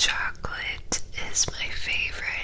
chocolate is my favorite.